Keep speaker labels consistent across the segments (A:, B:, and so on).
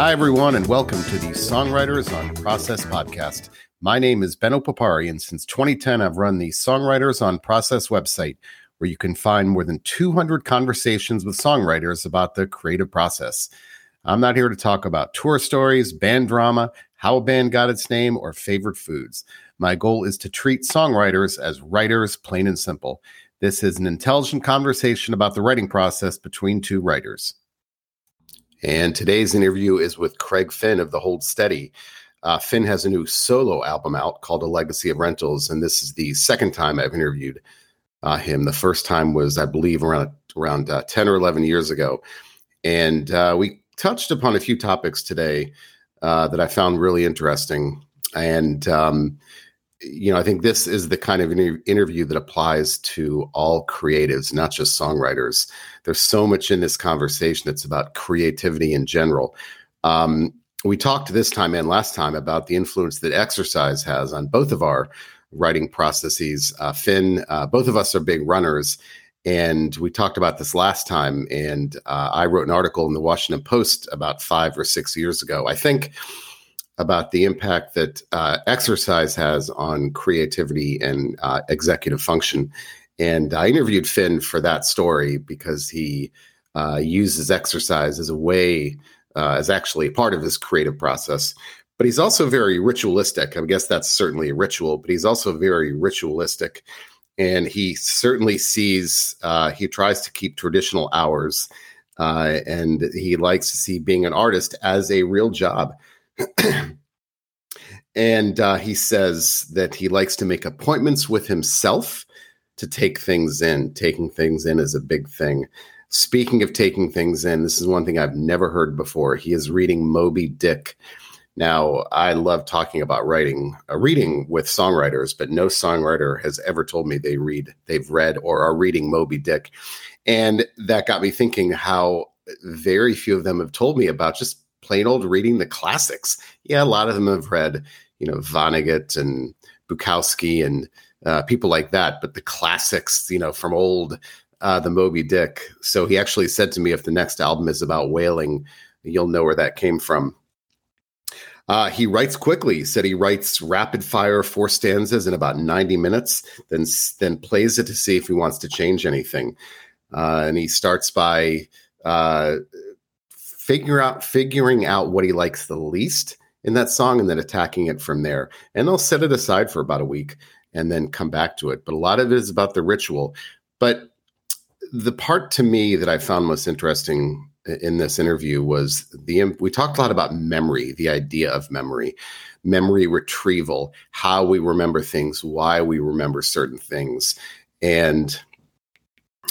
A: Hi, everyone, and welcome to the Songwriters on Process podcast. My name is Ben Opipari, and since 2010, I've run the Songwriters on Process website, where you can find more than 200 conversations with songwriters about the creative process. I'm not here to talk about tour stories, band drama, how a band got its name, or favorite foods. My goal is to treat songwriters as writers, plain and simple. This is an intelligent conversation about the writing process between two writers. And today's interview is with Craig Finn of the Hold Steady. Uh, Finn has a new solo album out called A Legacy of Rentals, and this is the second time I've interviewed uh, him. The first time was, I believe, around around uh, ten or eleven years ago, and uh, we touched upon a few topics today uh, that I found really interesting. And um, you know, I think this is the kind of inter- interview that applies to all creatives, not just songwriters. There's so much in this conversation that's about creativity in general. Um, we talked this time and last time about the influence that exercise has on both of our writing processes. Uh, Finn, uh, both of us are big runners, and we talked about this last time. And uh, I wrote an article in the Washington Post about five or six years ago. I think about the impact that uh, exercise has on creativity and uh, executive function. And I interviewed Finn for that story because he uh, uses exercise as a way, uh, as actually part of his creative process. But he's also very ritualistic. I guess that's certainly a ritual, but he's also very ritualistic. And he certainly sees, uh, he tries to keep traditional hours. Uh, and he likes to see being an artist as a real job. And uh, he says that he likes to make appointments with himself to take things in. Taking things in is a big thing. Speaking of taking things in, this is one thing I've never heard before. He is reading Moby Dick. Now, I love talking about writing, uh, reading with songwriters, but no songwriter has ever told me they read, they've read, or are reading Moby Dick, and that got me thinking how very few of them have told me about just plain old reading the classics. Yeah, a lot of them have read, you know, Vonnegut and Bukowski and uh, people like that, but the classics, you know, from old, uh, the Moby Dick. So he actually said to me, if the next album is about whaling, you'll know where that came from. Uh, he writes quickly. He said he writes rapid fire four stanzas in about 90 minutes, then then plays it to see if he wants to change anything. Uh, and he starts by uh, figure out figuring out what he likes the least in that song and then attacking it from there. And they'll set it aside for about a week and then come back to it. But a lot of it is about the ritual. But the part to me that I found most interesting in this interview was the we talked a lot about memory, the idea of memory, memory retrieval, how we remember things, why we remember certain things. And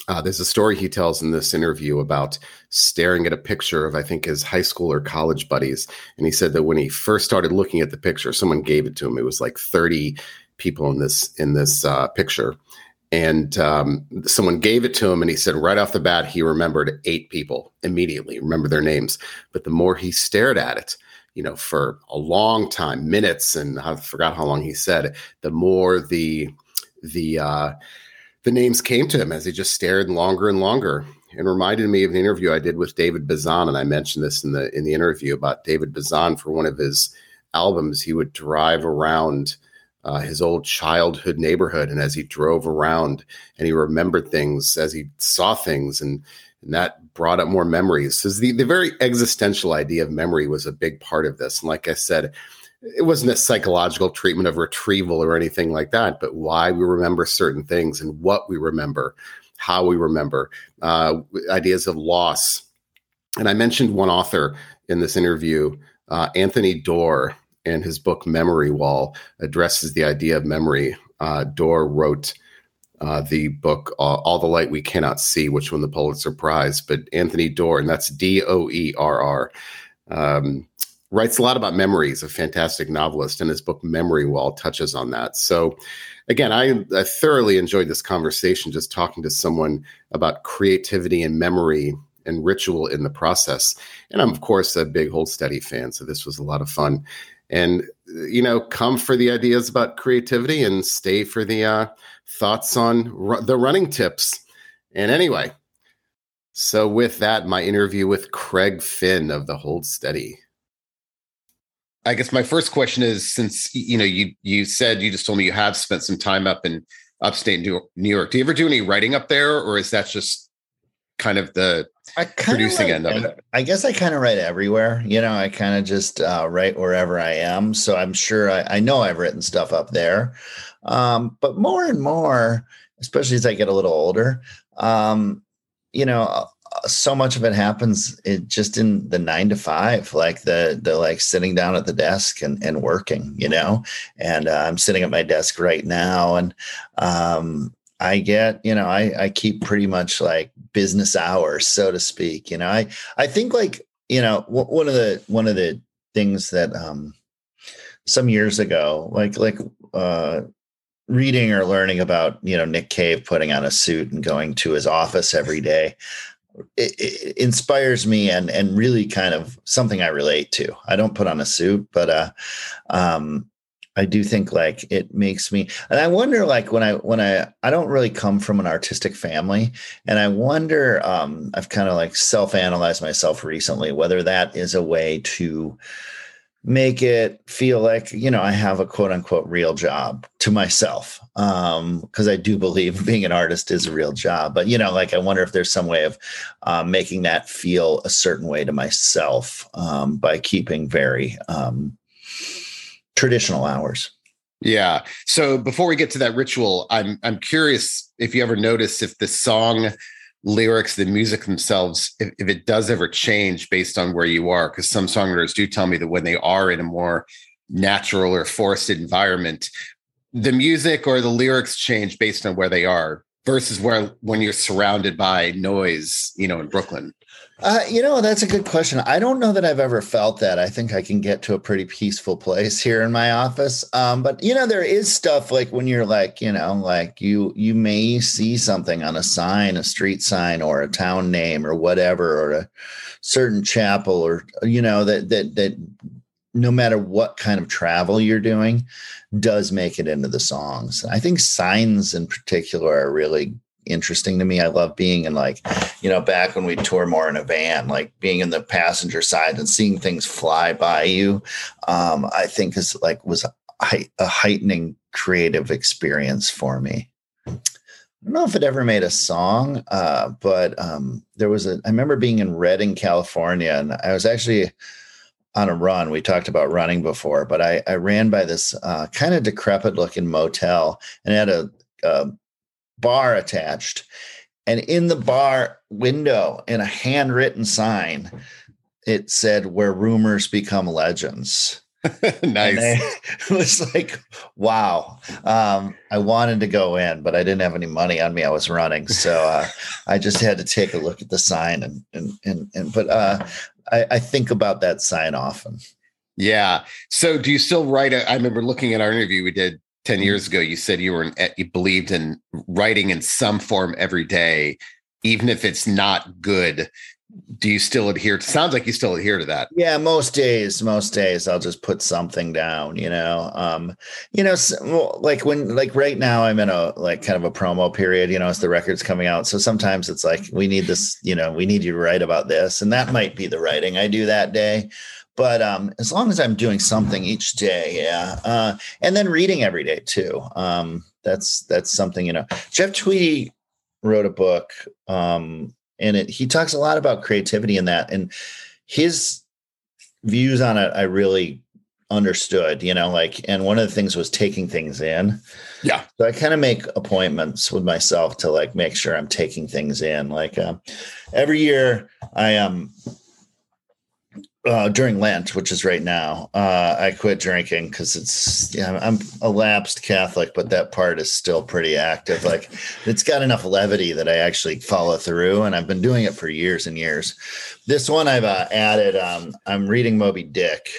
A: uh, there's a story he tells in this interview about staring at a picture of, I think, his high school or college buddies. And he said that when he first started looking at the picture, someone gave it to him. It was like 30 people in this in this uh, picture, and um, someone gave it to him, and he said right off the bat he remembered eight people immediately, remember their names. But the more he stared at it, you know, for a long time, minutes, and I forgot how long he said, the more the the uh, the names came to him as he just stared longer and longer and reminded me of an interview I did with David Bazan. And I mentioned this in the in the interview about David Bazan for one of his albums. He would drive around uh, his old childhood neighborhood, and as he drove around, and he remembered things as he saw things, and, and that brought up more memories. So the the very existential idea of memory was a big part of this. And like I said, it wasn't a psychological treatment of retrieval or anything like that, but why we remember certain things and what we remember, how we remember, uh, ideas of loss. And I mentioned one author in this interview, uh, Anthony Doerr, and his book Memory Wall addresses the idea of memory. Uh, Doerr wrote uh, the book uh, All the Light We Cannot See, which won the Pulitzer Prize. But Anthony Doerr, and that's D O E R R. Um, writes a lot about memories, a fantastic novelist, and his book Memory Wall touches on that. So, again, I, I, thoroughly enjoyed this conversation just talking to someone about creativity and memory and ritual in the process. And I'm, of course, a big Hold Steady fan, so this was a lot of fun. And, you know, come for the ideas about creativity and stay for the uh, thoughts on the running tips. And anyway, so with that, my interview with Craig Finn of the Hold Steady.
B: I guess my first question is since you know you you said you just told me you have spent some time up in upstate New York. Do you ever do any writing up there, or is that just kind of the producing
C: write,
B: end of it?
C: I guess I kind of write everywhere. You know, I kind of just uh, write wherever I am. So I'm sure I, I know I've written stuff up there, um, but more and more, especially as I get a little older, um, you know, so much of it happens it just in the nine to five, like the the like sitting down at the desk and, and working, you know. And uh, I'm sitting at my desk right now, and um, I get, you know, I I keep pretty much like business hours, so to speak. You know, I I think like you know w- one of the one of the things that um some years ago, like like uh reading or learning about you know Nick Cave putting on a suit and going to his office every day it, it, inspires me and and really kind of something I relate to. I don't put on a suit, but uh, um, I do think like it makes me, and I wonder like when I when I I don't really come from an artistic family, and I wonder um, I've kind of like self analyzed myself recently whether that is a way to make it feel like you know i have a quote unquote real job to myself um because i do believe being an artist is a real job but you know like i wonder if there's some way of um, making that feel a certain way to myself um, by keeping very um, traditional hours.
B: Yeah. So before we get to that ritual i'm i'm curious if you ever notice if the song lyrics, the music themselves, if, if it does ever change based on where you are, because some songwriters do tell me that when they are in a more natural or forested environment, the music or the lyrics change based on where they are versus where when you're surrounded by noise, you know, in Brooklyn.
C: Uh, you know, that's a good question. I don't know that I've ever felt that. I think I can get to a pretty peaceful place here in my office. Um, but you know, there is stuff like when you're like, you know, like you you may see something on a sign, a street sign, or a town name, or whatever, or a certain chapel, or you know that that that no matter what kind of travel you're doing, does make it into the songs. I think signs in particular are really interesting to me. I love being in like, you know, back when we tour more in a van, like being in the passenger side and seeing things fly by you. Um, I think is like was a, heightening creative experience for me. I don't know if it ever made a song, uh, but um, there was a. I remember being in Redding, California, and I was actually on a run. We talked about running before, but I, I ran by this uh, kind of decrepit looking motel and had a, a, bar attached. And in the bar window, in a handwritten sign, it said, Where rumors become legends.
B: nice.
C: it was like, wow. Um, I wanted to go in, but I didn't have any money on me. I was running, so uh, I just had to take a look at the sign and and and, and but uh, I, I think about that sign often.
B: Yeah. So, do you still write? A, I remember looking at our interview we did 10 mm-hmm. years ago, you said you were in, you believed in writing in some form every day, even if it's not good. Do you still adhere to sounds like you still adhere to that?
C: Yeah, most days, most days I'll just put something down, you know. Um, you know, like when like right now I'm in a like kind of a promo period, you know, as the record's coming out. So sometimes it's like we need this, you know, we need you to write about this. And that might be the writing I do that day but um, as long as I'm doing something each day, yeah, uh, and then reading every day too. Um, that's that's something you know. Jeff Tweedy wrote a book, um, and it he talks a lot about creativity in that, and his views on it I really understood. You know, like, and one of the things was taking things in.
B: Yeah.
C: So I kind of make appointments with myself to like make sure I'm taking things in. Like uh, every year, I um uh, during Lent, which is right now, uh, I quit drinking because it's yeah, I'm a lapsed Catholic, but that part is still pretty active. Like it's got enough levity that I actually follow through, and I've been doing it for years and years. This one I've uh, added. Um, I'm reading Moby Dick,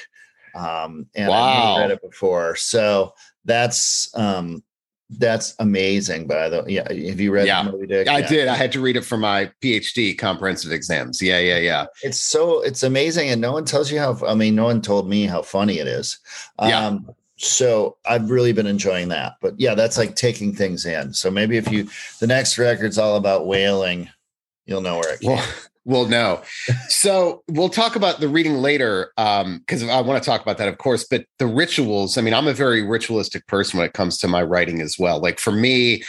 C: um, and
B: wow.
C: I've read it before, so that's um, that's amazing. By the yeah, have you read
B: yeah, Moby Dick? I yeah. did. I had to read it for my PhD comprehensive exams. Yeah, yeah, yeah.
C: It's so it's amazing, and no one tells you how. I mean, no one told me how funny it is.
B: Yeah.
C: Um, so I've really been enjoying that. But yeah, that's like taking things in. So maybe if you the next record's all about whaling, you'll know where it came.
B: Well, Well, no. So we'll talk about the reading later because um, I want to talk about that, of course. But the rituals, I mean, I'm a very ritualistic person when it comes to my writing as well. Like for me,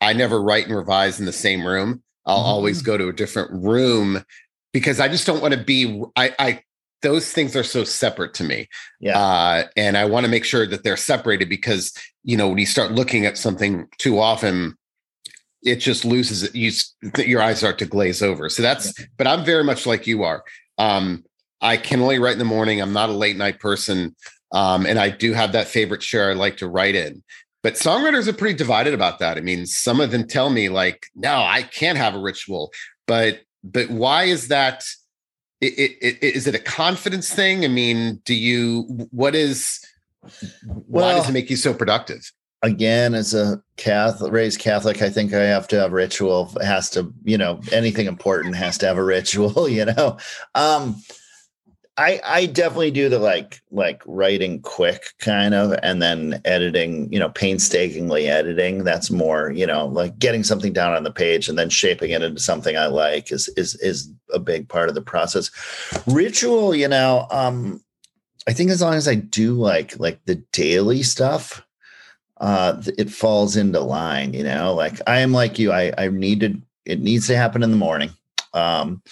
B: I never write and revise in the same room. I'll mm-hmm. always go to a different room because I just don't want to be. I, I those things are so separate to me.
C: Yeah.
B: Uh, and I want to make sure that they're separated because you know when you start looking at something too often, it just loses it. You your eyes start to glaze over. So that's. Yeah. But I'm very much like you are. Um, I can only write in the morning. I'm not a late night person. Um, and I do have that favorite chair I like to write in. But songwriters are pretty divided about that. I mean, some of them tell me like, no, I can't have a ritual. But but why is that? It, it, it, is it a confidence thing? I mean, do you what is why does it make you so productive?
C: Again, as a Catholic raised Catholic, I think I have to have ritual. It has to, you know, anything important has to have a ritual, you know. Um, I I definitely do the like like writing quick kind of and then editing, you know, painstakingly editing. That's more, you know, like getting something down on the page and then shaping it into something I like is is is a big part of the process. Ritual, you know, um I think as long as I do like like the daily stuff, uh it falls into line, you know. Like I am like you, I I need to it needs to happen in the morning. Um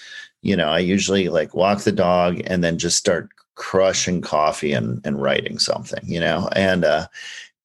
C: you know, I usually like walk the dog and then just start crushing coffee and, and writing something, you know, and, uh,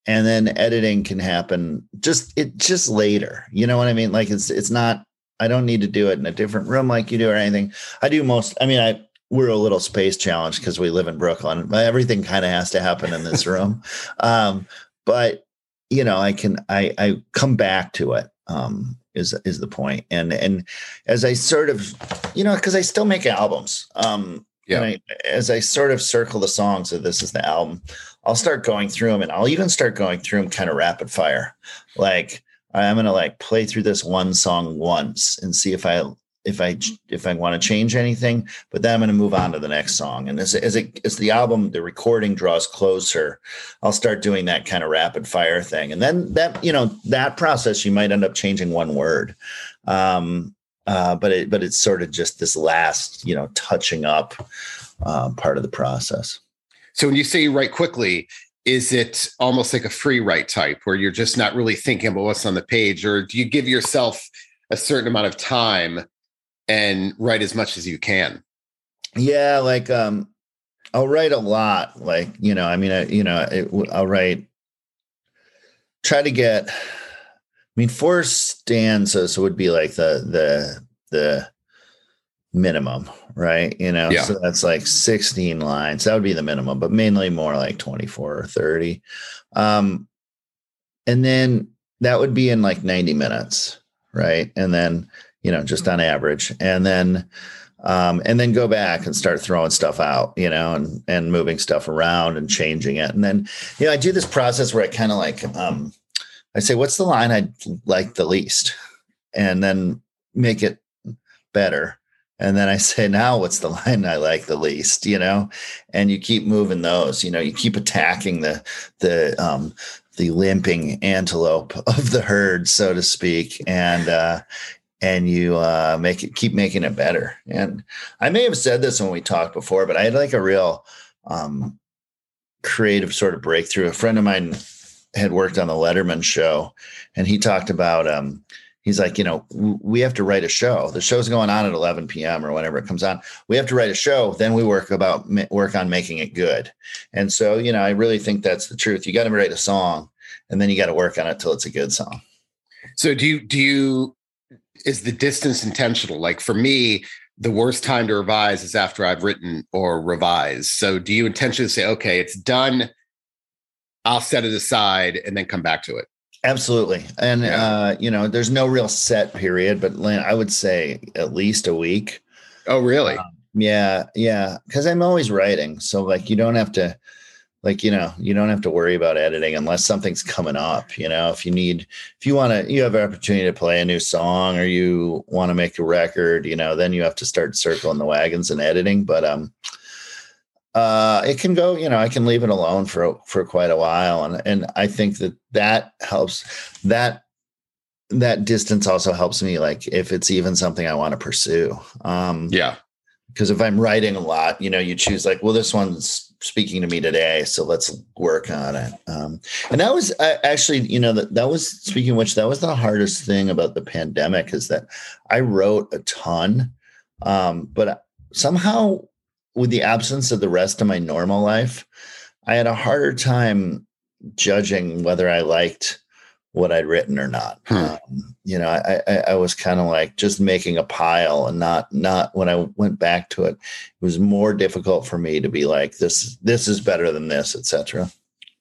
C: and then editing can happen just it just later. You know what I mean? Like it's it's not I don't need to do it in a different room like you do or anything. I do most I mean I we're a little space challenged because we live in Brooklyn. Everything kind of has to happen in this room. um, but you know, I can I I come back to it. Um, is is the point and and as i sort of you know because i still make albums um yeah I, as i sort of circle the songs of this is the album i'll start going through them and i'll even start going through them kind of rapid fire like i'm gonna like play through this one song once and see if i if I if I want to change anything, but then I'm going to move on to the next song. And as as it as the album, the recording draws closer, I'll start doing that kind of rapid fire thing. And then that you know that process, you might end up changing one word, um, uh, but it but it's sort of just this last you know touching up uh, part of the process.
B: So when you say you write quickly, is it almost like a free write type where you're just not really thinking about what's on the page, or do you give yourself a certain amount of time and write as much as you can.
C: Yeah, like um I'll write a lot. Like, you know, I mean, I, you know, it, I'll write try to get I mean, four stanzas would be like the the the minimum, right? You know, yeah. so that's like 16 lines. That would be the minimum, but mainly more like 24 or 30. Um and then that would be in like 90 minutes, right? And then you know, just on average. And then um, and then go back and start throwing stuff out, you know, and and moving stuff around and changing it. And then, you know, I do this process where I kind of like um, I say, what's the line I like the least? And then make it better. And then I say, now what's the line I like the least, you know? And you keep moving those, you know, you keep attacking the the um the limping antelope of the herd, so to speak. And uh and you uh, make it keep making it better. And I may have said this when we talked before, but I had like a real um, creative sort of breakthrough. A friend of mine had worked on the Letterman show, and he talked about um, he's like, you know, we have to write a show. The show's going on at 11 p.m. or whenever it comes on. We have to write a show. Then we work about work on making it good. And so, you know, I really think that's the truth. You got to write a song, and then you got to work on it till it's a good song.
B: So do you do you is the distance intentional? Like for me, the worst time to revise is after I've written or revised. So do you intentionally say, okay, it's done. I'll set it aside and then come back to it.
C: Absolutely. And, yeah. uh, you know, there's no real set period, but I would say at least a week.
B: Oh, really?
C: Um, yeah. Yeah. Cause I'm always writing. So like, you don't have to, like you know you don't have to worry about editing unless something's coming up you know if you need if you want to you have an opportunity to play a new song or you want to make a record you know then you have to start circling the wagons and editing but um uh it can go you know i can leave it alone for for quite a while and and i think that that helps that that distance also helps me like if it's even something I want to pursue. Um
B: yeah.
C: Because if I'm writing a lot, you know, you choose like, well, this one's speaking to me today, so let's work on it. Um, and that was uh, actually, you know, that that was speaking which, that was the hardest thing about the pandemic is that I wrote a ton, um, but somehow with the absence of the rest of my normal life, I had a harder time judging whether I liked what I'd written or not. Hmm. Um, you know, I, I, I was kind of like just making a pile and not, not when I went back to it, it was more difficult for me to be like, this, this is better than this, etc.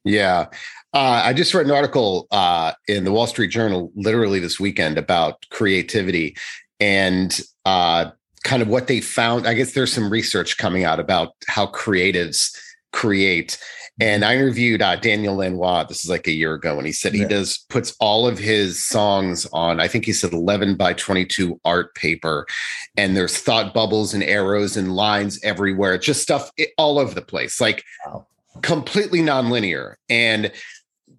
B: Yeah. Uh, I just read an article uh, in the Wall Street Journal literally this weekend about creativity and uh, kind of what they found. I guess there's some research coming out about how creatives create and I interviewed uh, Daniel Lanois. This is like a year ago, and he said he yeah. does puts all of his songs on. I think he said eleven by twenty two art paper, and there's thought bubbles and arrows and lines everywhere. Just stuff all over the place, like wow. completely nonlinear. And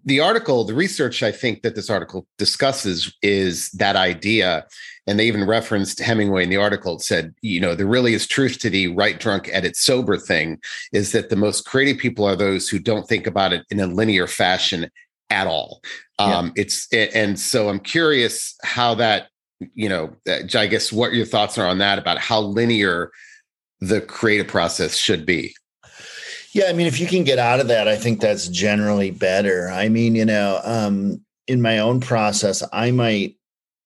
B: the article, the research I think that this article discusses is that idea and they even referenced Hemingway in the article. It said, you know, there really is truth to the write drunk, edit sober thing is that the most creative people are those who don't think about it in a linear fashion at all. Yeah. Um, it's, and so I'm curious how that, you know, I guess what your thoughts are on that about how linear the creative process should be.
C: Yeah, I mean, if you can get out of that, I think that's generally better. I mean, you know, um, in my own process, I might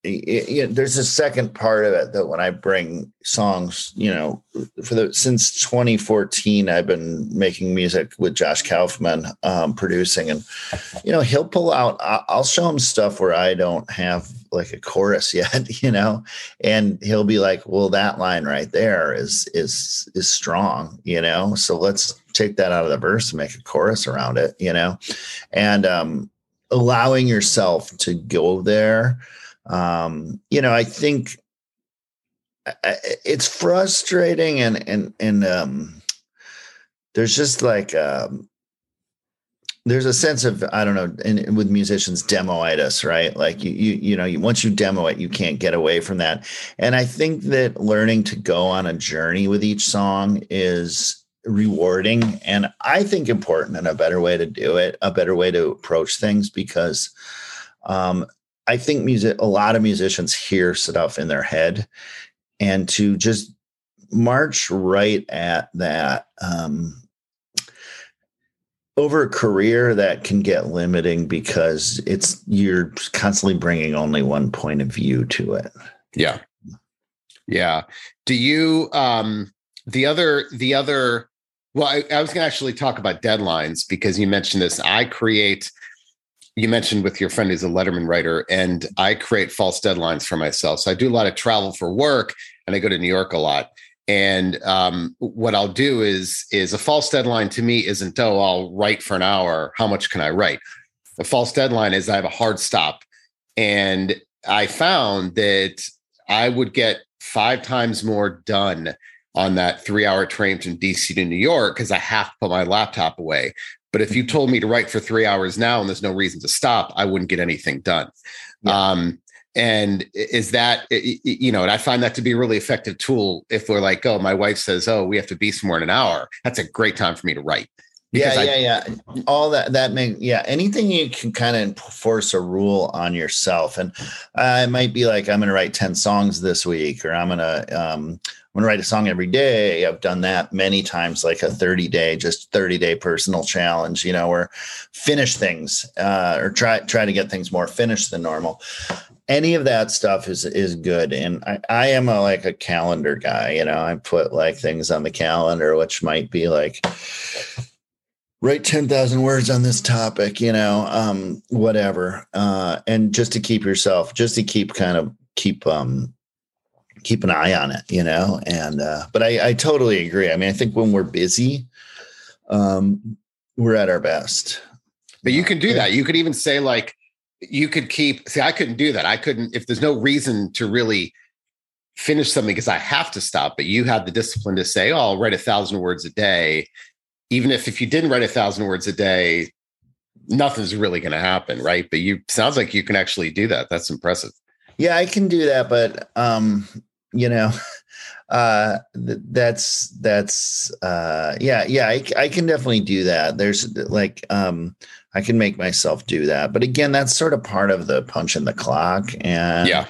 C: it, there's a second part of it that when I bring songs, you know, for the since 2014, I've been making music with Josh Kaufman, um, producing, and you know, he'll pull out. I'll show him stuff where I don't have like a chorus yet, you know, and he'll be like, "Well, that line right there is is is strong, you know, so let's take that out of the verse and make a chorus around it, you know," and um, allowing yourself to go there um, you know, I think it's frustrating and and and um, there's just like um, there's a sense of I don't know, and with musicians, demoitis, right? Like you, you, you know, you, once you demo it, you can't get away from that. And I think that learning to go on a journey with each song is rewarding, and I think important and a better way to do it, a better way to approach things because um, I think music, a lot of musicians hear stuff in their head, and to just march right at that um, over a career that can get limiting because it's you're constantly bringing only one point of view to it.
B: Yeah, yeah. Do you um the other the other? Well, I, I was going to actually talk about deadlines because you mentioned this. I create you mentioned with your friend who's a Letterman writer, and I create false deadlines for myself. So I do a lot of travel for work, and I go to New York a lot. And um, what I'll do is is a false deadline to me isn't oh I'll write for an hour. How much can I write? A false deadline is I have a hard stop, and I found that I would get five times more done on that three hour train from DC to New York because I have to put my laptop away but if you told me to write for three hours now and there's no reason to stop, I wouldn't get anything done. Yeah. Um, and is that you know and i find that to be a really effective tool if we're like oh my wife says oh we have to be somewhere in an hour that's a great time for me to write
C: yeah I, yeah yeah all that that make yeah anything you can kind of enforce a rule on yourself and i might be like i'm gonna write 10 songs this week or i'm gonna um I'm gonna write a song every day. I've done that many times, like a 30 day, just 30 day personal challenge, you know, or finish things uh, or try try to get things more finished than normal. Any of that stuff is is good. And I, I am a like a calendar guy, you know, I put like things on the calendar, which might be like write 10,000 words on this topic, you know, um, whatever. Uh, and just to keep yourself, just to keep kind of keep um keep an eye on it, you know. And uh, but I, I totally agree. I mean, I think when we're busy, um, we're at our best.
B: But you can do that. You could even say like you could keep. See, I couldn't do that. I couldn't if there's no reason to really finish something because I have to stop. But you have the discipline to say, "Oh, I'll write a thousand words a day." Even if if you didn't write a thousand words a day, nothing's really going to happen, right? But you sounds like you can actually do that. That's impressive.
C: Yeah, I can do that, but um, you know, uh th- that's that's uh yeah yeah I, I can definitely do that. There's like um i can make myself do that but again that's sort of part of the punch in the clock and
B: yeah.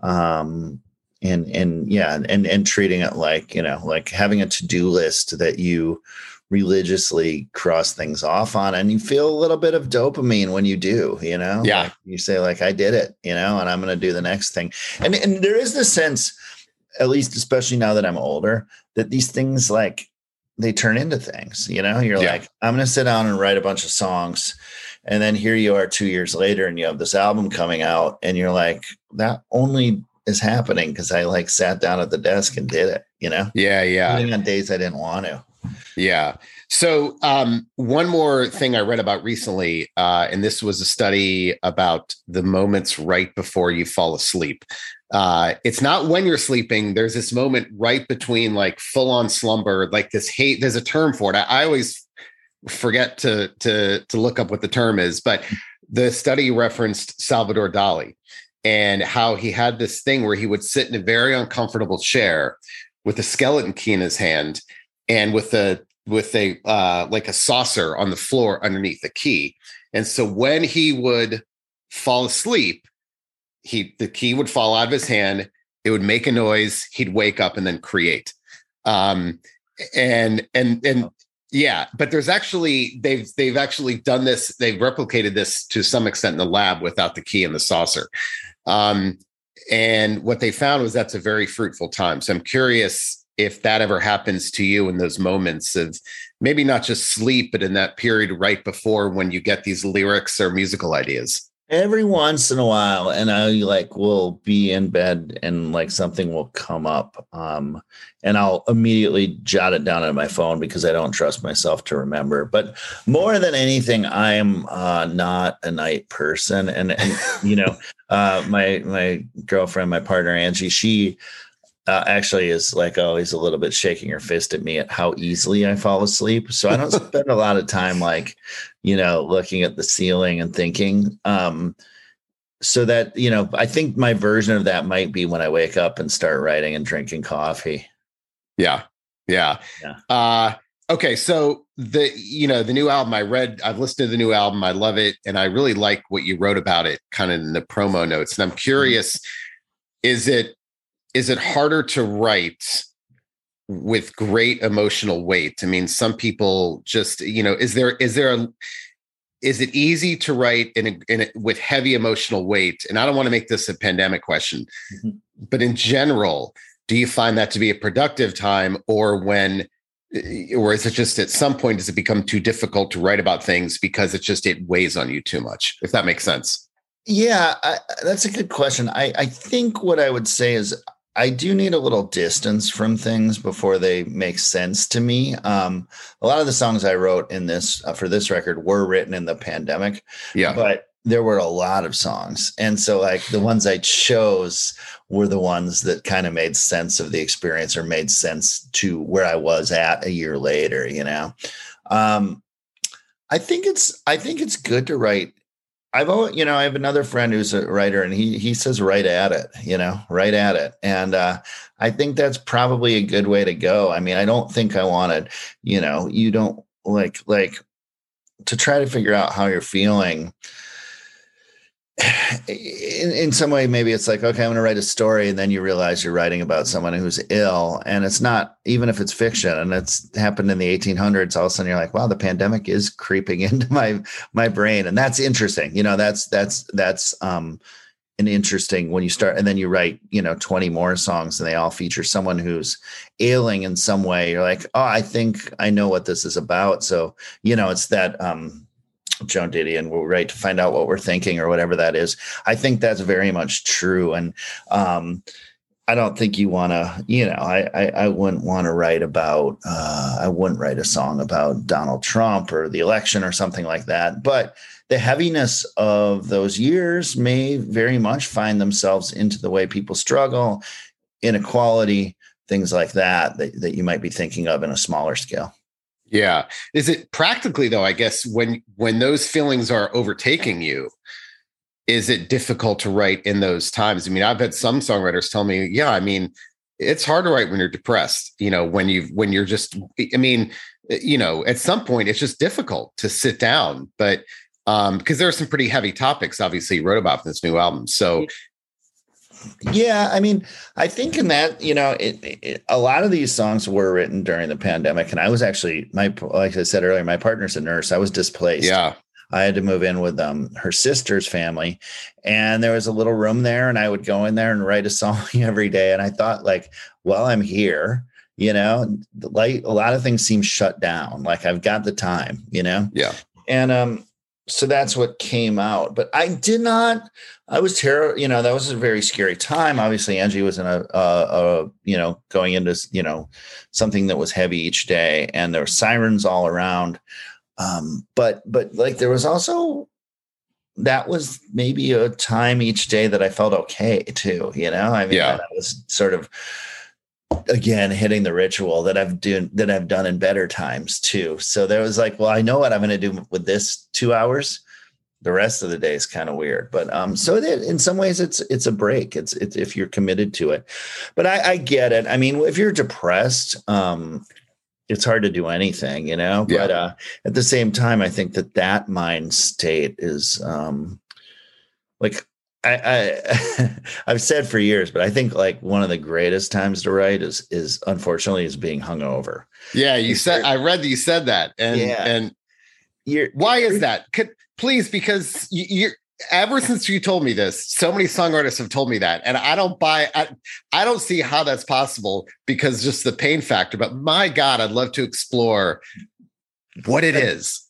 C: um and and yeah and and treating it like you know like having a to-do list that you religiously cross things off on and you feel a little bit of dopamine when you do you know
B: yeah
C: like you say like i did it you know and i'm going to do the next thing and and there is this sense at least especially now that I'm older, that these things like they turn into things. You know, you're yeah. like, I'm going to sit down and write a bunch of songs. And then here you are two years later and you have this album coming out and you're like, that only is happening because I like sat down at the desk and did it, you know?
B: Yeah, yeah.
C: Even on days I didn't want to.
B: Yeah. So um, one more thing I read about recently, uh, and this was a study about the moments right before you fall asleep. Uh it's not when you're sleeping there's this moment right between like full on slumber like this hate there's a term for it. I, I, always forget to to to look up what the term is but the study referenced salvador dali and how he had this thing where he would sit in a very uncomfortable chair with a skeleton key in his hand and with a with a uh like a saucer on the floor underneath the key. And so when he would fall asleep he the key would fall out of his hand it would make a noise he'd wake up and then create. Um and and and yeah but there's actually they've they've actually done this they've replicated this to some extent in the lab without the key and the saucer. Um and what they found was that's a very fruitful time. So i'm curious if that ever happens to you in those moments of maybe not just sleep but in that period right before when you get these lyrics or musical ideas?
C: Every once in a while and i like will be in bed and like something will come up um and i'll immediately jot it down on my phone because i don't trust myself to remember. But more than anything i am uh not a night person. And, and you know uh my my girlfriend my partner angie she uh, actually is like always a little bit shaking her fist at me at how easily I fall asleep. So I don't spend a lot of time like, you know, looking at the ceiling and thinking. Um, so that, you know, I think my version of that might be when I wake up and start writing and drinking coffee.
B: Yeah. Yeah. yeah. Uh, okay. So the, you know, the new album I read, I've listened to the new album. I love it. And I really like what you wrote about it kind of in the promo notes. And I'm mm-hmm. curious, is it, is it harder to write with great emotional weight? I mean, some people just, you know, is there is there a is it easy to write in a, in a, with heavy emotional weight? And I don't want to make this a pandemic question, mm-hmm. but in general, do you find that to be a productive time, or when, eh, or is it just at some point does it become too difficult to write about things because it just it weighs on you too much? If that makes sense.
C: Yeah, I, that's a good question. I I think what I would say is I do need a little distance from things before they make sense to me. Um, a lot of the songs I wrote in this uh, for this record were written in the pandemic.
B: Yeah.
C: But there were a lot of songs. And so like the ones I chose were the ones that kind of made sense of the experience or made sense to where I was at a year later, you know. Um, I think it's I think it's good to write I've always, you know, I have another friend who's a writer and he he says right at it, you know, right at it. And uh, I think that's probably a good way to go. I mean, I don't think I wanted, you know, you don't like like to try to figure out how you're feeling in, in some way maybe it's like okay i'm going to write a story and then you realize you're writing about someone who's ill and it's not even if it's fiction and it's happened in the 1800s all of a sudden you're like wow the pandemic is creeping into my my brain and that's interesting you know that's that's that's um an interesting when you start and then you write you know 20 more songs and they all feature someone who's ailing in some way you're like oh i think i know what this is about so you know it's that um Joan Didion will write to find out what we're thinking or whatever that is. I think that's very much true. And um, I don't think you want to, you know, I, I, I wouldn't want to write about, uh, I wouldn't write a song about Donald Trump or the election or something like that. But the heaviness of those years may very much find themselves into the way people struggle, inequality, things like that, that, that you might be thinking of in a smaller scale.
B: Yeah. Is it practically though, I guess when when those feelings are overtaking you, is it difficult to write in those times? I mean, I've had some songwriters tell me, yeah, I mean, it's hard to write when you're depressed, you know, when you when you're just I mean, you know, at some point it's just difficult to sit down, but um because there are some pretty heavy topics obviously you wrote about this new album. So
C: yeah, I mean, I think in that you know, it, it, a lot of these songs were written during the pandemic, and I was actually my like I said earlier, my partner's a nurse. I was displaced.
B: Yeah,
C: I had to move in with um her sister's family, and there was a little room there, and I would go in there and write a song every day. And I thought, like, well, I'm here, you know, like a lot of things seem shut down. Like I've got the time, you know.
B: Yeah.
C: And um, so that's what came out. But I did not. I was terrible. You know, that was a very scary time. Obviously, Angie was in a, a, a, you know, going into you know something that was heavy each day, and there were sirens all around. Um, but but like there was also that was maybe a time each day that I felt okay too. You know, I mean,
B: yeah.
C: I was sort of again hitting the ritual that I've done that I've done in better times too. So there was like, well, I know what I'm going to do with this two hours. The rest of the day is kind of weird, but um, so that in some ways it's it's a break. It's it's if you're committed to it, but I, I get it. I mean, if you're depressed, um, it's hard to do anything, you know.
B: Yeah.
C: But uh, at the same time, I think that that mind state is um, like I, I I've said for years, but I think like one of the greatest times to write is is unfortunately is being hungover.
B: Yeah, you said I read that you said that, and
C: Yeah.
B: and
C: You're
B: why is that? Could please because you, you're ever since you told me this, so many song artists have told me that, and I don't buy. I, I don't see how that's possible because just the pain factor. But my God, I'd love to explore what it is.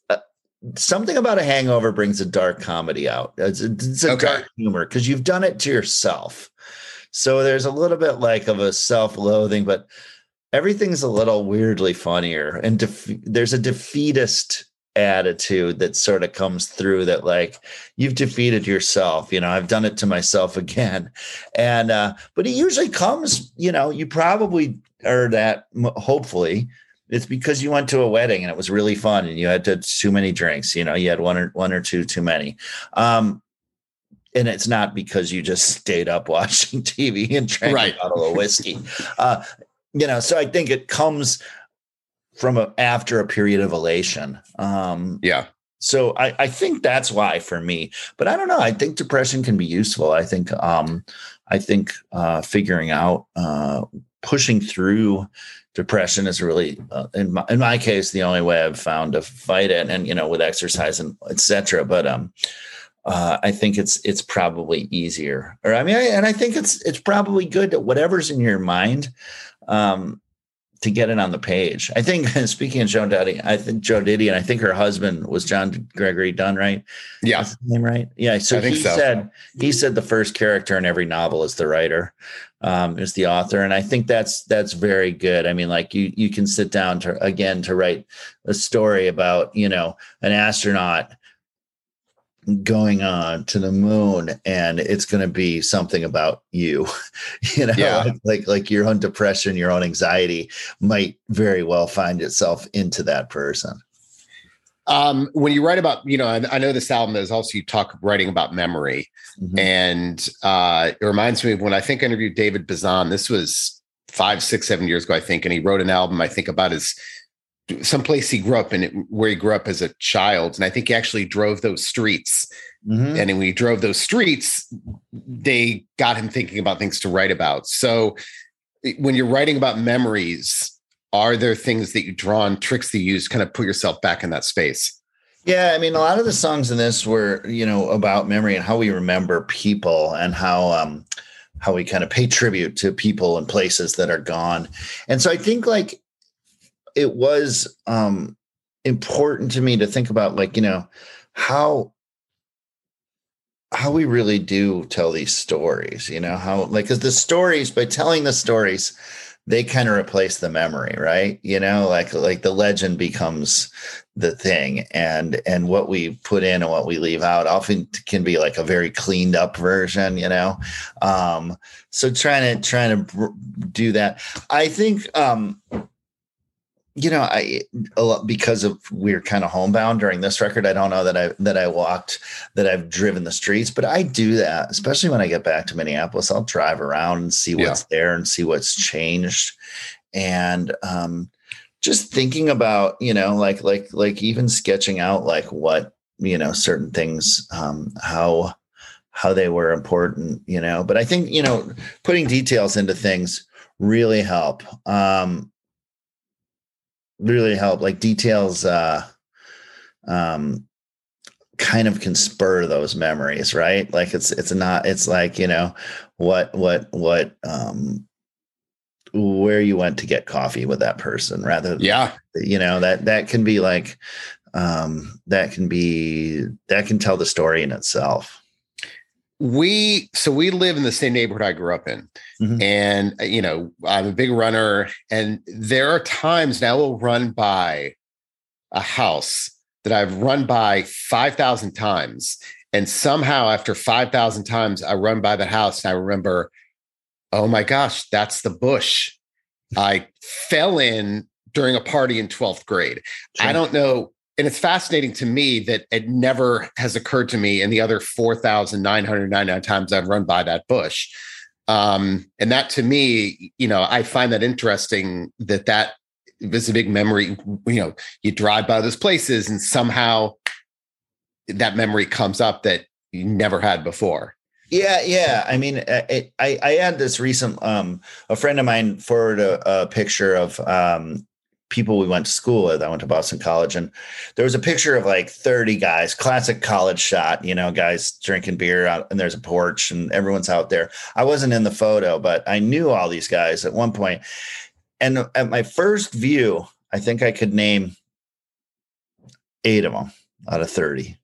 C: Something about a hangover brings a dark comedy out. It's, it's a
B: Okay.
C: dark humor because you've done it to yourself. So there's a little bit like of a self-loathing, but everything's a little weirdly funnier. And def- there's a defeatist attitude that sort of comes through that like you've defeated yourself you know i've done it to myself again and uh but it usually comes you know you probably are that hopefully it's because you went to a wedding and it was really fun and you had to, too many drinks you know you had one or one or two too many. Um and it's not because you just stayed up watching tv and drank
B: Right.
C: a bottle of whiskey. Uh you know so i think it comes from a, after a period of elation. Um
B: Yeah,
C: so I, I think that's why for me but i don't know. I think depression can be useful. I think um i think uh figuring out uh pushing through depression is really uh, in my in my case the only way i've found to fight it and you know with exercise and etc but um uh, I think it's it's probably easier, or I mean, I, and I think it's it's probably good that whatever's in your mind, um, to get it on the page. I think speaking of Joan Diddy, I think Joe Diddy, and I think her husband was John Gregory Dunne, right?
B: yeah,
C: name right? Yeah. So
B: I think
C: he
B: so.
C: said he said the first character in every novel is the writer, um, is the author, and I think that's that's very good. I mean, like you you can sit down to again to write a story about you know an astronaut going on to the moon and it's going to be something about you you know
B: Yeah.
C: like, like like your own depression your own anxiety might very well find itself into that person
B: Um, when you write about, you know, I, I know this album is also you talk writing about memory,
C: Mhm.
B: and uh, it reminds me of when I think I interviewed David Bazan. This was five, six, seven years ago, I think, and he wrote an album. I think about his someplace he grew up in, where he grew up as a child, and I think he actually drove those streets.
C: Mhm.
B: And when he drove those streets, they got him thinking about things to write about. So when you're writing about memories, are there things that you draw on tricks that you use kind of put yourself back in that space?
C: Yeah, I mean, a lot of the songs in this were, you know, about memory and how we remember people and how um how we kind of pay tribute to people and places that are gone. And so I think like it was um important to me to think about like, you know, how how we really do tell these stories, you know, how like cuz the stories by telling the stories they kind of replace the memory, right? You know, like like the legend becomes the thing. And and what we put in and what we leave out often can be like a very cleaned up version you know? Um so trying to trying to do that. I think um you know, I lot, because of we're kind of homebound during this record. I don't know that I that I walked that I've driven the streets, but I do that, especially when I get back to Minneapolis. I'll drive around and see what's yeah. there and see what's changed, and um, just thinking about you know like like like even sketching out like what you know certain things um, how how they were important, you know. But I think you know putting details into things really help. Um, really help like details uh um kind of can spur those memories right? Like it's it's not it's like you know what what what um where you went to get coffee with that person rather than,
B: yeah.
C: you know that that can be like um that can be that can tell the story in itself
B: we so we live in the same neighborhood I grew up in. Mm-hmm. And uh, you know, I'm a big runner and there are times now we'll run by a house that I've run by 5,000 times and somehow after 5,000 times I run by the house and I remember oh my gosh, that's the bush I fell in during a party in 12th grade. Sure. I don't know and it's fascinating to me that it never has occurred to me in the other 4,999 times I've run by that bush. Um, and that to me, you know, I find that interesting that that is a big memory. You know, you drive by those places and somehow that memory comes up that you never had before.
C: Yeah, yeah. I mean, I I, I had this recent um a friend of mine forwarded a, a picture of um people we went to school with. I went to Boston College, and there was a picture of like 30 guys, classic college shot, you know, guys drinking beer out, and there's a porch, and everyone's out there. I wasn't in the photo, but I knew all these guys at one point. And at my first view, I think I could name eight of them out of 30.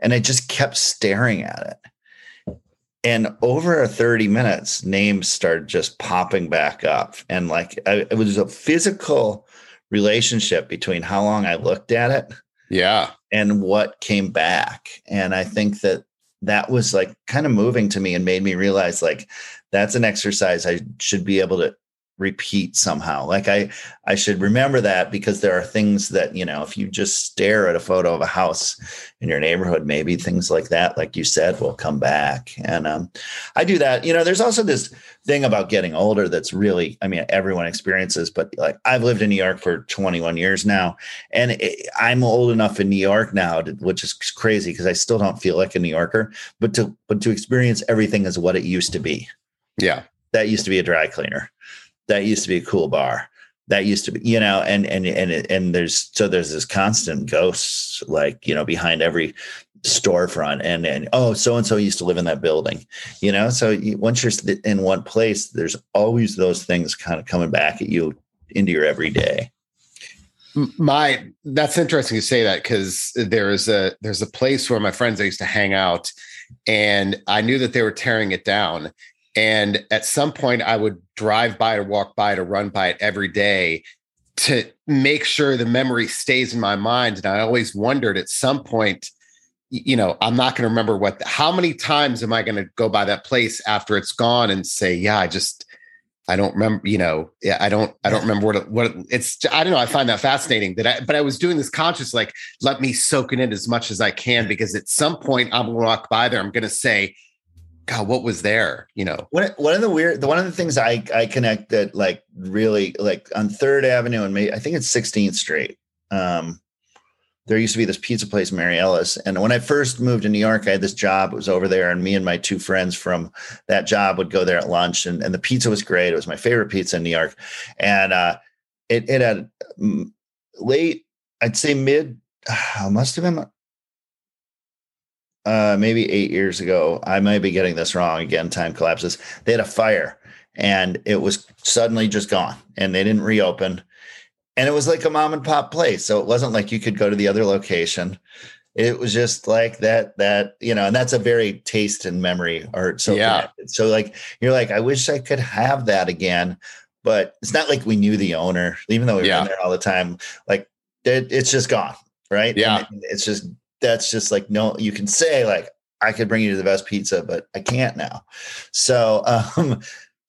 C: And I just kept staring at it. And over 30 minutes, names started just popping back up. And like I, it was a physical relationship between how long I looked at it.
B: Yeah.
C: And what came back. And I think that that was like kind of moving to me and made me realize like that's an exercise I should be able to repeat somehow. Like i i should remember that because there are things that you know if you just stare at a photo of a house in your neighborhood maybe things like that like you said will come back. And um i do that. You know there's also this thing about getting older that's really i mean everyone experiences but like i've lived in new york for 21 years now and it, i'm old enough in new york now to, which is crazy because i still don't feel like a new yorker but to but to experience everything as what it used to be.
B: Yeah.
C: That used to be a dry cleaner that used to be a cool bar. That used to be you know and and and and there's so there's this constant ghosts like you know behind every storefront and and oh so and so used to live in that building you know? So you, once you're in one place there's always those things kind of coming back at you into your everyday.
B: My that's interesting to say that because there's a there's a place where my friends I used to hang out and I knew that they were tearing it down and at some point, I would drive by or walk by to run by it every day to make sure the memory stays in my mind. And I always wondered at some point, you know, I'm not going to remember what, the, how many times am I going to go by that place after it's gone and say, yeah, I just, I don't remember, you know, yeah, I don't, I don't remember what, it, what it, it's, I don't know. I find that fascinating that I, but I was doing this conscious, like, let me soak it in as much as I can, because at some point I'm going to walk by there. I'm going to say, God, what was there? You know,
C: one one of the weird, the one of the things I I connect that like really like on Third Avenue and I think it's 16th Street. Um, there used to be this pizza place, Mary Ellis, and when I first moved to New York, I had this job. It was over there, and me and my two friends from that job would go there at lunch, and and the pizza was great. It was my favorite pizza in New York, and uh, it it had mm, late, I'd say mid, uh, must have been uh, maybe eight years ago. I might be getting this wrong again. Time collapses. They had a fire and it was suddenly just gone and they didn't reopen. And it was like a mom and pop place. So it wasn't like you could go to the other location. It was just like that, that, you know, and that's a very taste and memory art. So,
B: yeah. Connected.
C: So, like, you're like, I wish I could have that again. But it's not like we knew the owner, even though we were yeah. in there all the time. Like, it, it's just gone. Right.
B: Yeah.
C: It's just that's just like no you can say like i could bring you to the best pizza but i can't now so um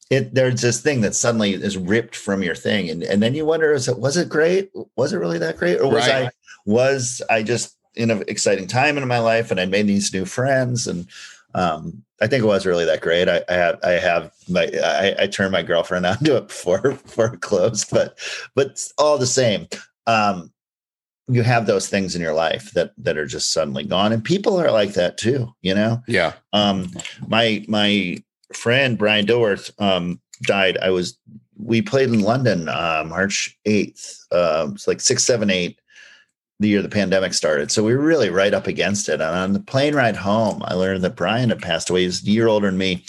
C: it there's this thing that suddenly is ripped from your thing and, and then you wonder is it was it great was it really that great or was right. i was i just in an exciting time in my life and i made these new friends and um, I think it was really that great. I, I have, I have my, I, I turned my girlfriend onto it before, before it closed, but, but all the same, um, you have those things in your life that that are just suddenly gone. And people are like that too you know?
B: Yeah.
C: Um my my friend brian dilworth um died. I was we played in london uh march 8th uh it's like 6 7 8 the year the pandemic started. So we were really right up against it. And on the plane ride home i learned that brian had passed away. He's a year older than me.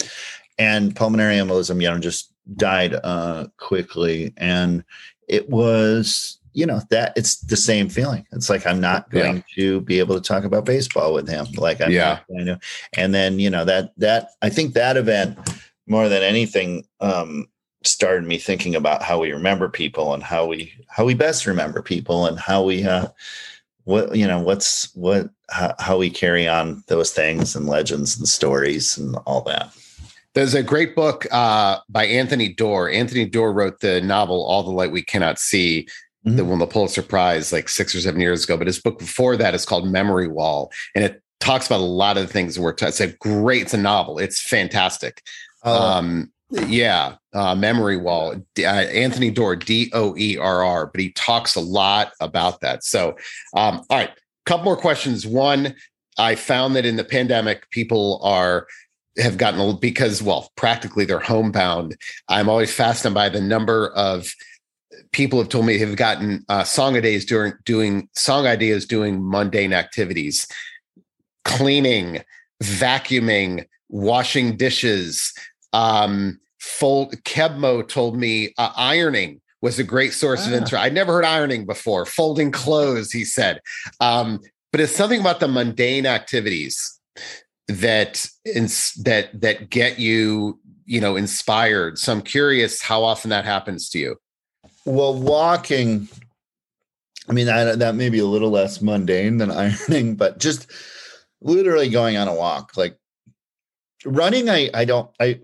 C: And pulmonary embolism you know just died uh quickly. And it was you know that it's the same feeling. It's like I'm not going yeah. to be able to talk about baseball with him. Like I'm yeah. not to. And then you know that that I think that event more than anything um, started me thinking about how we remember people and how we how we best remember people and how we uh, what you know what's what how, how we carry on those things and legends and stories and all that.
B: There's a great book uh, by Anthony Doerr. Anthony Doerr wrote the novel All the Light We Cannot See, mm-hmm. that won the Pulitzer Prize like six or seven years ago. But his book before that is called Memory Wall, and it talks about a lot of the things we're. T- it's a great. It's a novel. It's fantastic. Oh. Um, yeah, uh, Memory Wall. Uh, Anthony Doerr, D O E R R. But he talks a lot about that. So, um, all right, a couple more questions. One, I found that in the pandemic, people are have gotten because well practically they're homebound i'm always fascinated by the number of people have told me have gotten uh, song ideas during doing song ideas doing mundane activities, cleaning, vacuuming, washing dishes. Um, fold Keb' Mo' told me uh, ironing was a great source ah. of interest. I'd never heard ironing before. Folding clothes, he said. Um, but it's something about the mundane activities that ins- that that get you you know inspired. So I'm curious how often that happens to you.
C: Well, walking, I mean, that, that may be a little less mundane than ironing, but just literally going on a walk, like running, I, I don't, I,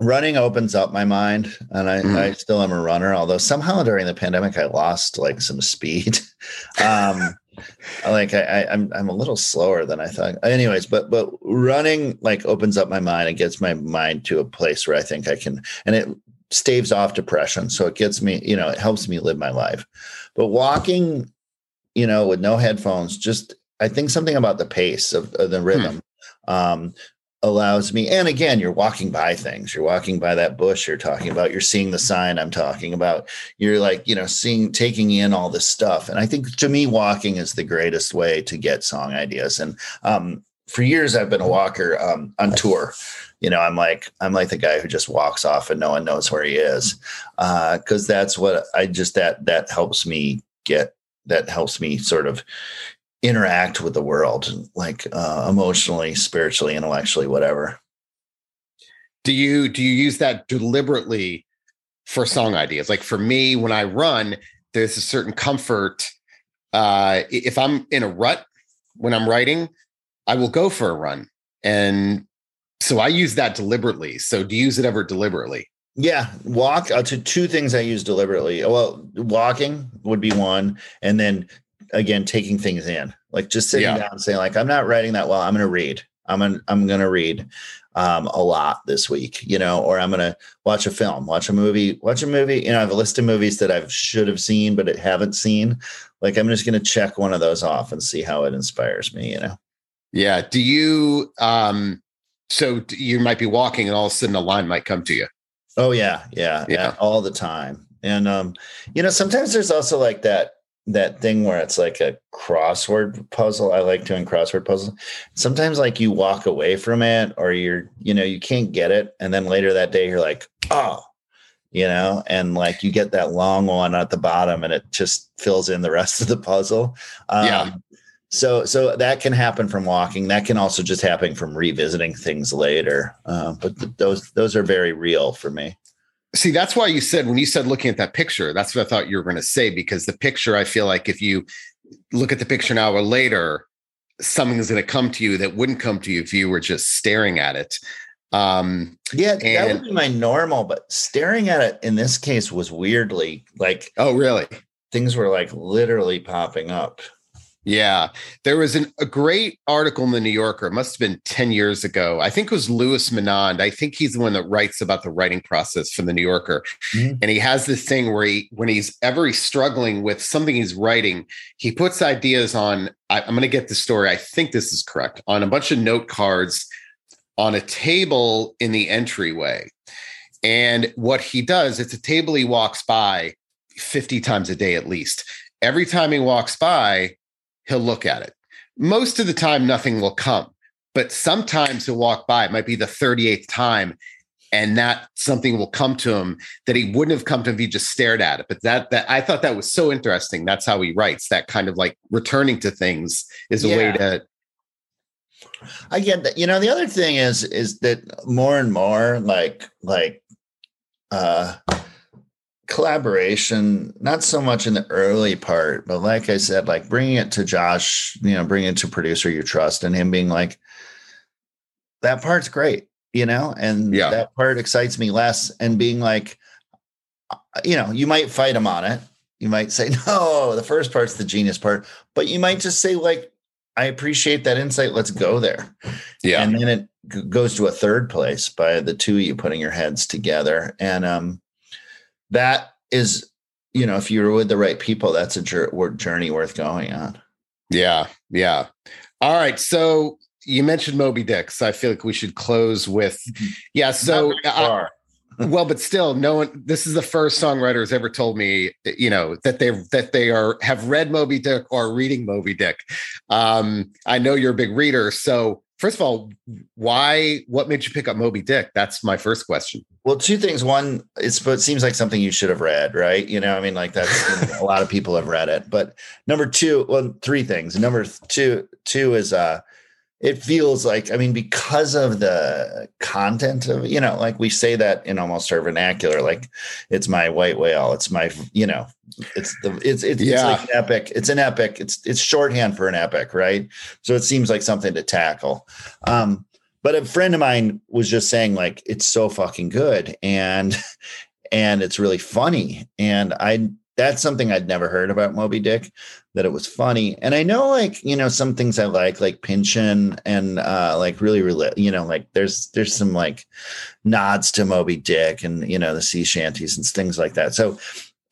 C: running opens up my mind and I, mm. I still am a runner, although somehow during the pandemic, I lost like some speed. um, like I, I am I'm, I'm a little slower than I thought. Anyways, but but running like opens up my mind and gets my mind to a place where I think I can and it staves off depression. So it gets me, you know, it helps me live my life. But walking, you know, with no headphones, just I think something about the pace of, of the hmm. rhythm hmm. um, allows me. And again, you're walking by things. You're walking by that bush you're talking about. You're seeing the sign I'm talking about. You're like, you know, seeing, taking in all this stuff. And I think to me, walking is the greatest way to get song ideas. And um, for years, I've been a walker um, on tour you know i'm like i'm like the guy who just walks off and no one knows where he is. Because uh, that's what i just that that helps me get that helps me sort of interact with the world like uh, emotionally spiritually intellectually whatever.
B: Do you do you use that deliberately for song ideas? Like for me when i run there's a certain comfort uh if i'm in a rut when i'm writing i will go for a run. And so I use that deliberately. So do you use it ever deliberately?
C: Yeah, walk. Uh, to two things I use deliberately. Well, walking would be one, and then again taking things in, like just sitting yeah. down and saying, like, I'm not writing that well. I'm going to read. I'm gonna, I'm going to read um, a lot this week, you know, or I'm going to watch a film, watch a movie, watch a movie. You know, I have a list of movies that I should have seen but haven't seen. Like, I'm just going to check one of those off and see how it inspires me. You know.
B: Yeah. Do you? um so you might be walking and all of a sudden a line might come to you.
C: Oh yeah, yeah, yeah, all the time. And um, you know, sometimes there's also like that that thing where it's like a crossword puzzle. I like doing crossword puzzles. Sometimes like you walk away from it or you're, you know, you can't get it. And then later that day you're like, oh, you know, and like you get that long one at the bottom and it just fills in the rest of the puzzle. Um, yeah so so that can happen from walking that can also just happen from revisiting things later uh, but th- those those are very real for me
B: see that's why you said when you said looking at that picture that's what i thought you were going to say because the picture i feel like if you look at the picture an hour later something's going to come to you that wouldn't come to you if you were just staring at it Um,
C: yeah, that would be my normal, but staring at it in this case was weirdly like,
B: oh, really?
C: Things were like literally popping up.
B: Yeah. There was an, a great article in the New Yorker, it must have been 10 years ago. I think it was Louis Menand. I think he's the one that writes about the writing process for the New Yorker. Mm-hmm. And he has this thing where he, when he's ever he's struggling with something he's writing, he puts ideas on. I, I'm going to get the story. I think this is correct on a bunch of note cards on a table in the entryway. And what he does, it's a table he walks by 50 times a day at least. Every time he walks by, he'll look at it. Most of the time, nothing will come, but sometimes he'll walk by. It might be the 38th time, and that something will come to him that he wouldn't have come to if he just stared at it. But that that I thought that was so interesting. That's how he writes. That kind of like returning to things is a yeah. way to.
C: I get that. You know, the other thing is is that more and more like like uh collaboration not so much in the early part but like i said like bringing it to josh you know bringing it to producer you trust and him being like that part's great you know? And yeah. that part excites me less and being like uh, you know you might fight him on it. You might say no the first part's the genius part but you might just say like i appreciate that insight. Let's go there.
B: Yeah.
C: And then it g- goes to a third place by the two of you putting your heads together. And um that is, you know, if you're with the right people, that's a journey worth going on.
B: Yeah. Yeah. All right. So you mentioned Moby Dick. So I feel like we should close with, mm-hmm. yeah. So, well, but still, no one. This is the first songwriter has ever told me, you know, that they that they are have read Moby Dick or reading Moby Dick. Um, I know you're a big reader, so first of all, why? What made you pick up Moby Dick? That's my first question.
C: Well, two things. One, it seems like something you should have read, right? You know, I mean, like that's you know, a lot of people have read it. But number two, well, three things. Number two, two is uh it feels like i mean because of the content of you know like we say that in almost our vernacular like it's my white whale it's my you know it's the it's it's, yeah. it's like an epic it's an epic it's it's shorthand for an epic right? So it seems like something to tackle. Um but a friend of mine was just saying like it's so fucking good and and it's really funny. And i that's something I'd never heard about Moby Dick, that it was funny. And I know like, you know, some things I like, like Pynchon and uh like really, really, you know, like there's there's some like nods to Moby Dick and you know the sea shanties and things like that. So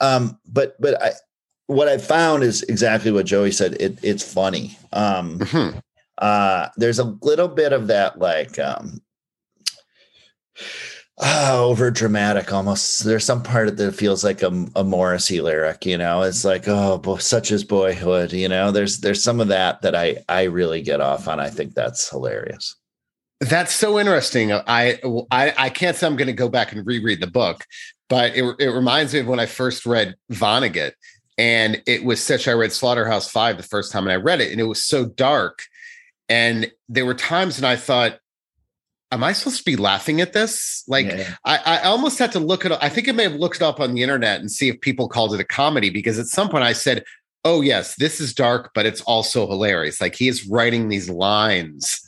C: um, but but I what I found is exactly what Joey said. It it's funny. Um mm-hmm. uh there's a little bit of that like um Ah, oh, over dramatic almost. There's some part of that feels like a, a Morrissey lyric, you know. It's like, oh, such as boyhood, you know. There's there's some of that that I I really get off on. I think that's hilarious.
B: That's so interesting. I I, I can't say I'm going to go back and reread the book, but it it reminds me of when I first read Vonnegut, and it was such. I read Slaughterhouse Five the first time, and I read it, and it was so dark. And there were times when I thought, am I supposed to be laughing at this? Like, yeah. I, I almost had to look at. I think I may have looked it up on the internet and see if people called it a comedy because at some point I said, "Oh yes, this is dark, but it's also hilarious." Like he is writing these lines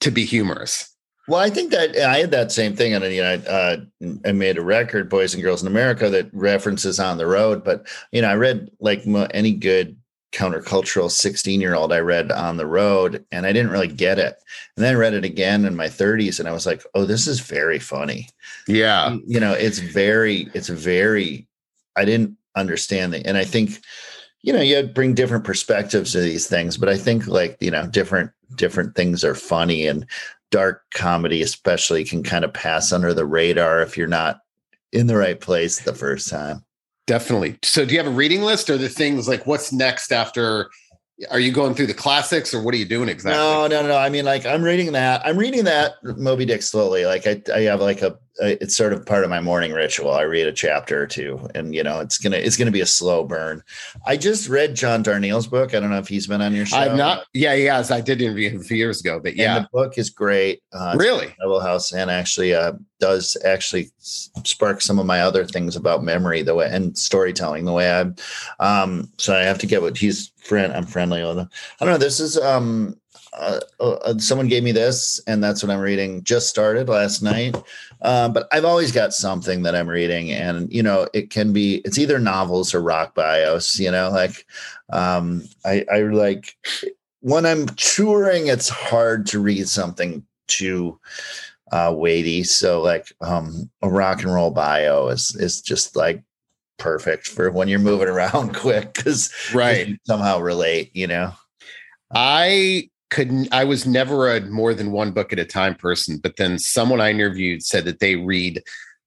B: to be humorous.
C: Well, I think that I had that same thing, and you know, uh, I made a record, "Boys and Girls in America," that references on the road. But you know, I read like any good countercultural 16 year old I read on the road and I didn't really get it. And then I read it again in my 30s and I was like, oh, this is very funny.
B: Yeah.
C: You know, it's very, it's very, I didn't understand it. And I think, you know, you bring different perspectives to these things, but I think like, you know, different, different things are funny and dark comedy, especially can kind of pass under the radar if you're not in the right place the first time.
B: Definitely. So, do you have a reading list or the things like what's next after? Are you going through the classics or what are you doing exactly?
C: No, no, no. I mean, like I'm reading that. I'm reading that Moby Dick slowly. Like I, I have like a, it's sort of part of my morning ritual. I read a chapter or two, and you know, it's gonna, it's gonna be a slow burn. I just read John Darnielle's book. I don't know if he's been on your show.
B: I've not. Yeah, he has. I did interview him a few years ago, but yeah,
C: and the book is great.
B: Uh, really,
C: Devil House, and actually, uh, does actually spark some of my other things about memory the way and storytelling the way I um so I have to get what he's friend I'm friendly with him. I don't know this is um uh, uh, someone gave me this, and that's what I'm reading. Just started last night, um, but I've always got something that I'm reading, and you know, it can be it's either novels or rock bios. You know, like um, I, I like when I'm touring, it's hard to read something too uh, weighty. So like um, a rock and roll bio is is just like perfect for when you're moving around quick because
B: right
C: somehow relate. You know,
B: I couldn't. I was never a more than one book at a time person, but then someone I interviewed said that they read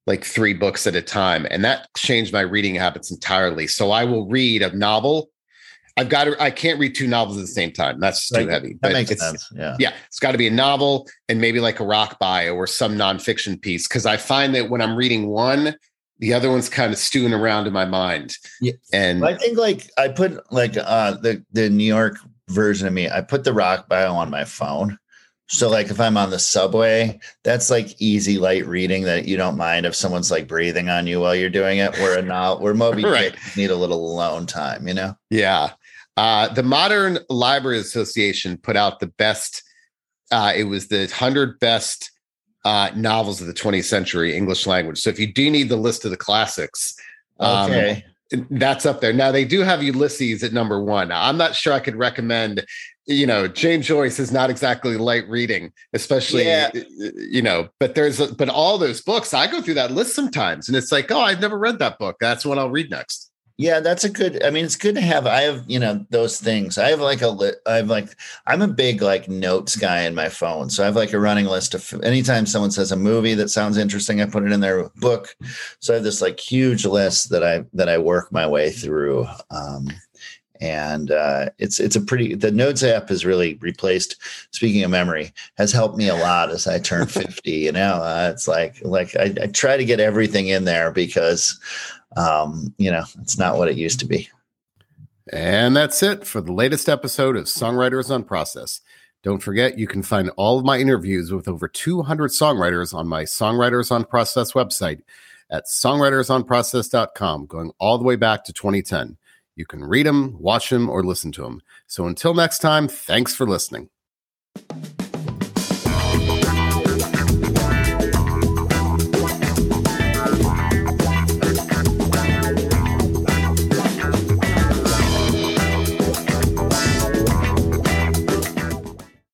B: like three books at a time, and that changed my reading habits entirely. So I will read a novel I've got to, I can't read two novels at the same time. That's too heavy.
C: That makes sense. Yeah.
B: Yeah. It's got to be a novel and maybe like a rock bio or some nonfiction piece. Cause I find that when I'm reading one, the other one's kind of stewing around in my mind.
C: Yeah. And I think like I put like uh the, the New York version of me, I put the rock bio on my phone. So like if I'm on the subway, that's like easy light reading that you don't mind if someone's like breathing on you while you're doing it. Where a not where Moby right. need a little alone time, you know?
B: Yeah. Uh, the Modern Library Association put out the best. Uh, it was the hundred best uh, novels of the 20th century English language. So if you do need the list of the classics,
C: um, okay.
B: That's up there. Now they do have Ulysses at number one. I'm not sure I could recommend. You know, James Joyce is not exactly light reading, especially yeah. you know. But there's but all those books. I go through that list sometimes, and it's like, oh, I've never read that book. That's what I'll read next.
C: Yeah, that's a good. I mean, it's good to have. I have, you know, those things. I have like a. I have like. I'm a big like notes guy in my phone, so I have like a running list of. Anytime someone says a movie that sounds interesting, I put it in their book. So I have this like huge list that I that I work my way through. Um, and uh, it's it's a pretty the notes app has really replaced speaking of memory has helped me a lot as i turn 50 you know uh, it's like like I, I, try to get everything in there because um, you know, it's not what it used to be.
B: And that's it for the latest episode of Songwriters on Process. Don't forget, you can find all of my interviews with over 200 songwriters on my Songwriters on Process website at songwritersonprocess.com, going all the way back to 2010. You can read them, watch them, or listen to them. So until next time, thanks for listening.